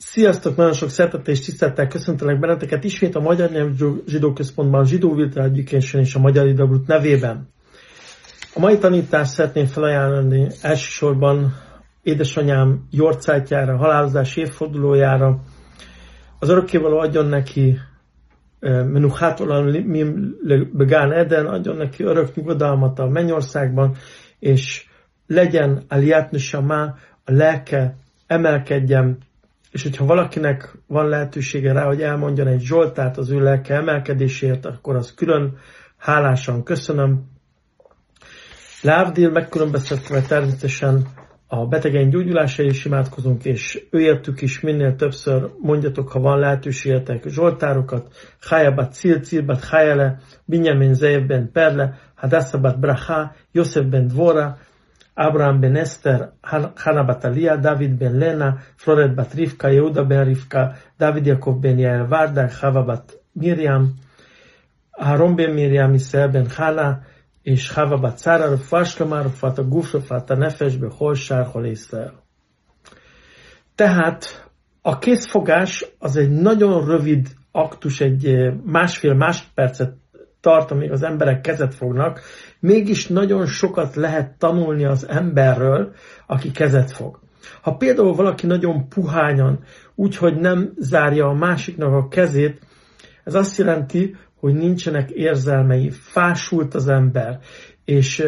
Sziasztok, nagyon sok szeretettel és tisztelettel köszöntelek benneteket ismét a Magyar Nyelvű Zsidó Központban, Zsidó Virtual Education és a Magyar Idabrut nevében. A mai tanítást szeretném felajánlani elsősorban édesanyám Jorcájtjára, halálozási évfordulójára, az örökkévaló adjon neki Menuchát Olamim Begán Eden, adjon neki örök nyugodalmat a mennyországban, és legyen Aliat Neshama, a lelke emelkedjen és hogyha valakinek van lehetősége rá, hogy elmondjon egy Zsoltát az ő lelke emelkedésért, akkor az külön hálásan köszönöm. Lávdél megkülönböztetve természetesen a betegen gyógyulása is imádkozunk, és őértük is minél többször mondjatok, ha van lehetőségetek Zsoltárokat, Hájabat Cil Cilbat Hájele, Binyamin Zeyebben Perle, Hadaszabat Braha, Yosef ben Dvora, Abraham ben Esther, Hanna Batalia, David ben Lena, Floret bat Rivka, Yehuda ben Rivka, David Jakob ben Yael Varda, Chava bat Miriam, Aaron ben Miriam, Israel ben Hala, és Chava bat Szara, Rufáslomá, Rufát a Guf, Rufát a Nefes, Behol, Sárhol, Israel. Tehát a készfogás az egy nagyon rövid aktus, egy másfél másodpercet tart, amíg az emberek kezet fognak, mégis nagyon sokat lehet tanulni az emberről, aki kezet fog. Ha például valaki nagyon puhányan, úgyhogy nem zárja a másiknak a kezét, ez azt jelenti, hogy nincsenek érzelmei, fásult az ember, és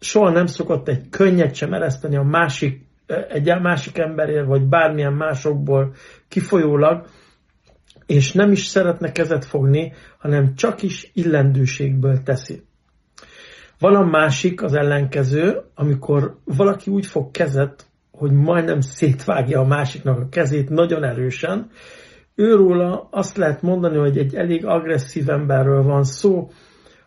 soha nem szokott egy könnyet sem ereszteni a másik, egy másik emberért, vagy bármilyen másokból kifolyólag, és nem is szeretne kezet fogni, hanem csak is illendőségből teszi. Van a másik, az ellenkező, amikor valaki úgy fog kezet, hogy majdnem szétvágja a másiknak a kezét nagyon erősen. Őróla azt lehet mondani, hogy egy elég agresszív emberről van szó,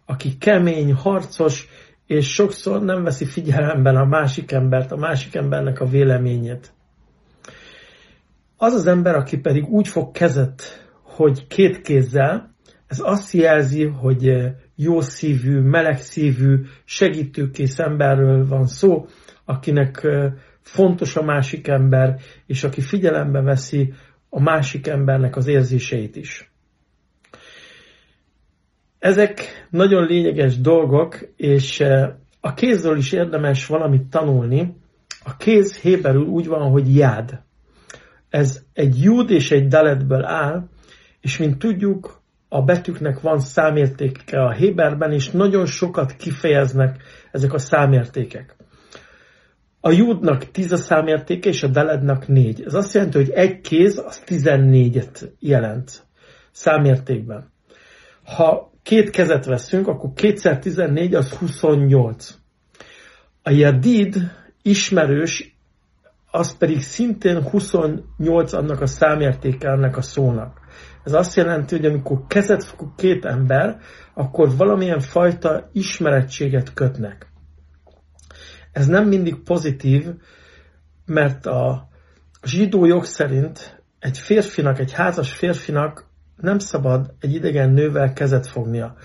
aki kemény, harcos, és sokszor nem veszi figyelemben a másik embert, a másik embernek a véleményét. Az az ember, aki pedig úgy fog kezet hogy két kézzel, ez azt jelzi, hogy eh, jó szívű, meleg szívű, segítőkész emberről van szó, akinek eh, fontos a másik ember, és aki figyelembe veszi a másik embernek az érzéseit is. Ezek nagyon lényeges dolgok, és eh, a kézről is érdemes valamit tanulni. A kéz héberül úgy van, hogy jád. Ez egy júd és egy daletből áll, és mint tudjuk, a betűknek van számértéke a Héberben, és nagyon sokat kifejeznek ezek a számértékek. A Júdnak 10 a számértéke, és a Delednak 4. Ez azt jelenti, hogy egy kéz az 14-et jelent számértékben. Ha két kezet veszünk, akkor 2 14 az 28. A Jadid ismerős, az pedig szintén 28 annak a számértéke annak a szónak. Ez azt jelenti, hogy amikor kezet fog két ember, akkor valamilyen fajta ismerettséget kötnek. Ez nem mindig pozitív, mert a zsidó jog szerint egy férfinak, egy házas férfinak nem szabad egy idegen nővel kezet fognia.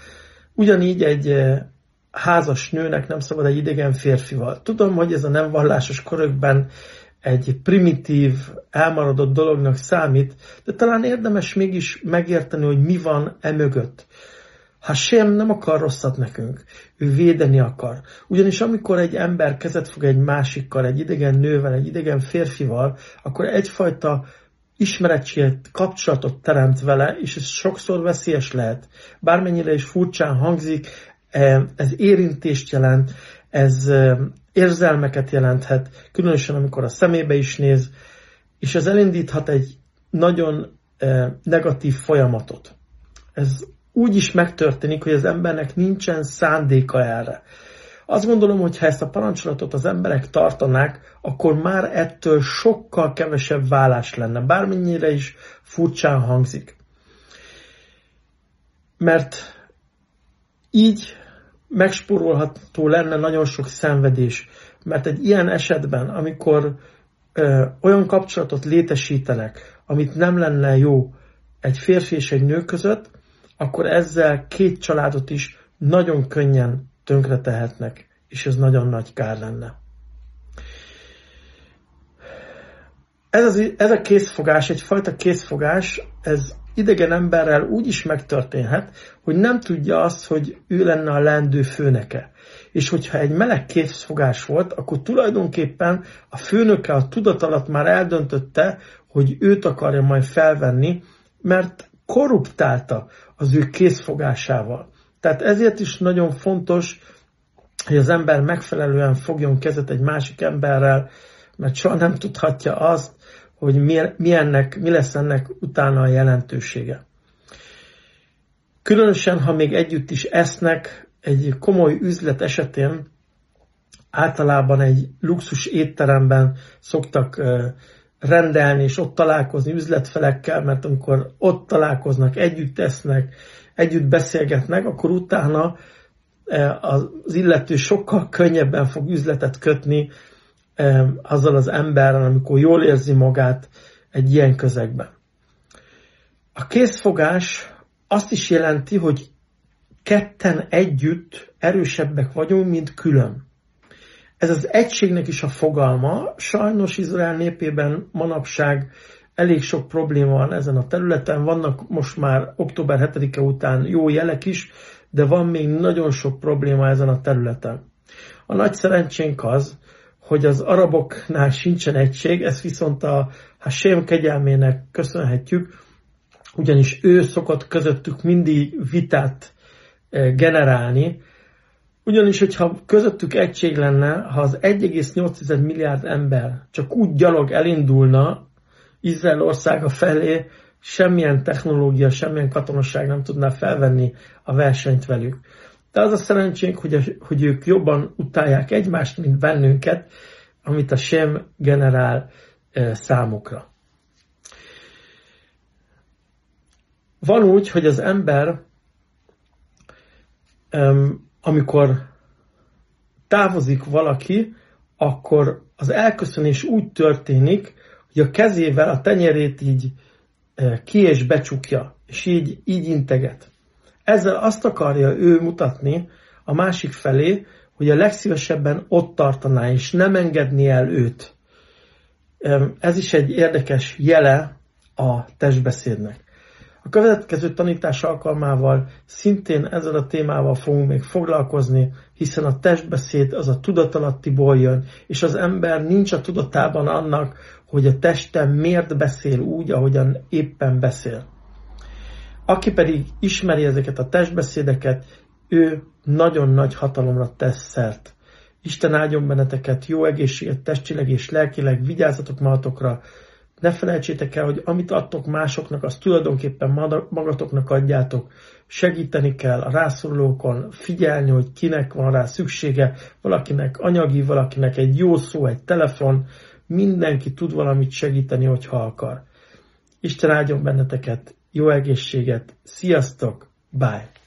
Ugyanígy egy eh, házas nőnek nem szabad egy idegen férfival. Tudom, hogy ez a nem vallásos körökben egy primitív, elmaradott dolognak számít, de talán érdemes mégis megérteni, hogy mi van e mögött. Ha sem nem akar rosszat nekünk, ő védeni akar. Ugyanis amikor egy ember kezet fog egy másikkal, egy idegen nővel, egy idegen férfival, akkor egyfajta ismeretséget, kapcsolatot teremt vele, és ez sokszor veszélyes lehet. Bármennyire is furcsán hangzik, eh, ez érintést jelent, ez érzelmeket jelenthet, különösen amikor a szemébe is néz, és ez elindíthat egy nagyon negatív folyamatot. Ez úgy is megtörténik, hogy az embernek nincsen szándéka erre. Azt gondolom, hogy ha ezt a parancsolatot az emberek tartanák, akkor már ettől sokkal kevesebb vállás lenne, bármennyire is furcsán hangzik. Mert így megspórolható lenne nagyon sok szenvedés. Mert egy ilyen esetben, amikor ö, olyan kapcsolatot létesítenek, amit nem lenne jó egy férfi és egy nő között, akkor ezzel két családot is nagyon könnyen tönkre tehetnek, és ez nagyon nagy kár lenne. ez, az, ez a készfogás, egyfajta készfogás, ez idegen emberrel úgy is megtörténhet, hogy nem tudja azt, hogy ő lenne a lendő főneke. És hogyha egy meleg készfogás volt, akkor tulajdonképpen a főnöke a tudat már eldöntötte, hogy őt akarja majd felvenni, mert korruptálta az ő készfogásával. Tehát ezért is nagyon fontos, hogy az ember megfelelően fogjon kezet egy másik emberrel, mert soha nem tudhatja azt, hogy mi, mi, ennek, mi lesz ennek utána a jelentősége. Különösen, ha még együtt is esznek, egy komoly üzlet esetén általában egy luxus étteremben szoktak rendelni, és ott találkozni üzletfelekkel, mert amikor ott találkoznak, együtt esznek, együtt beszélgetnek, akkor utána az illető sokkal könnyebben fog üzletet kötni azzal az emberrel, amikor jól érzi magát egy ilyen közegben. A készfogás azt is jelenti, hogy ketten együtt erősebbek vagyunk, mint külön. Ez az egységnek is a fogalma. Sajnos Izrael népében manapság elég sok probléma van ezen a területen. Vannak most már október 7-e után jó jelek is, de van még nagyon sok probléma ezen a területen. A nagy szerencsénk az, hogy az araboknál sincsen egység, ezt viszont a Hashem kegyelmének köszönhetjük, ugyanis ő szokott közöttük mindig vitát eh, generálni, ugyanis, hogyha közöttük egység lenne, ha az 1,8 milliárd ember csak úgy gyalog elindulna Izrael országa felé, semmilyen technológia, semmilyen katonaság nem tudná felvenni a versenyt velük. De az a szerencsénk, hogy, hogy ők jobban utálják egymást, mint bennünket, amit a sem generál számukra. Van úgy, hogy az ember, amikor távozik valaki, akkor az elköszönés úgy történik, hogy a kezével a tenyerét így ki és becsukja, és így, így integet. Ezzel azt akarja ő mutatni a másik felé, hogy a legszívesebben ott tartaná, és nem engedni el őt. Ez is egy érdekes jele a testbeszédnek. A következő tanítás alkalmával szintén ezzel a témával fogunk még foglalkozni, hiszen a testbeszéd az a tudatalattiból jön, és az ember nincs a tudatában annak, hogy a teste miért beszél úgy, ahogyan éppen beszél. Aki pedig ismeri ezeket a testbeszédeket, ő nagyon nagy hatalomra tesz szert. Isten áldjon benneteket, jó egészséget testileg és lelkileg, vigyázzatok magatokra, ne felejtsétek el, hogy amit adtok másoknak, azt tulajdonképpen magatoknak adjátok. Segíteni kell a rászorulókon, figyelni, hogy kinek van rá szüksége, valakinek anyagi, valakinek egy jó szó, egy telefon, mindenki tud valamit segíteni, hogyha akar. Isten áldjon benneteket, jó egészséget, sziasztok, bye!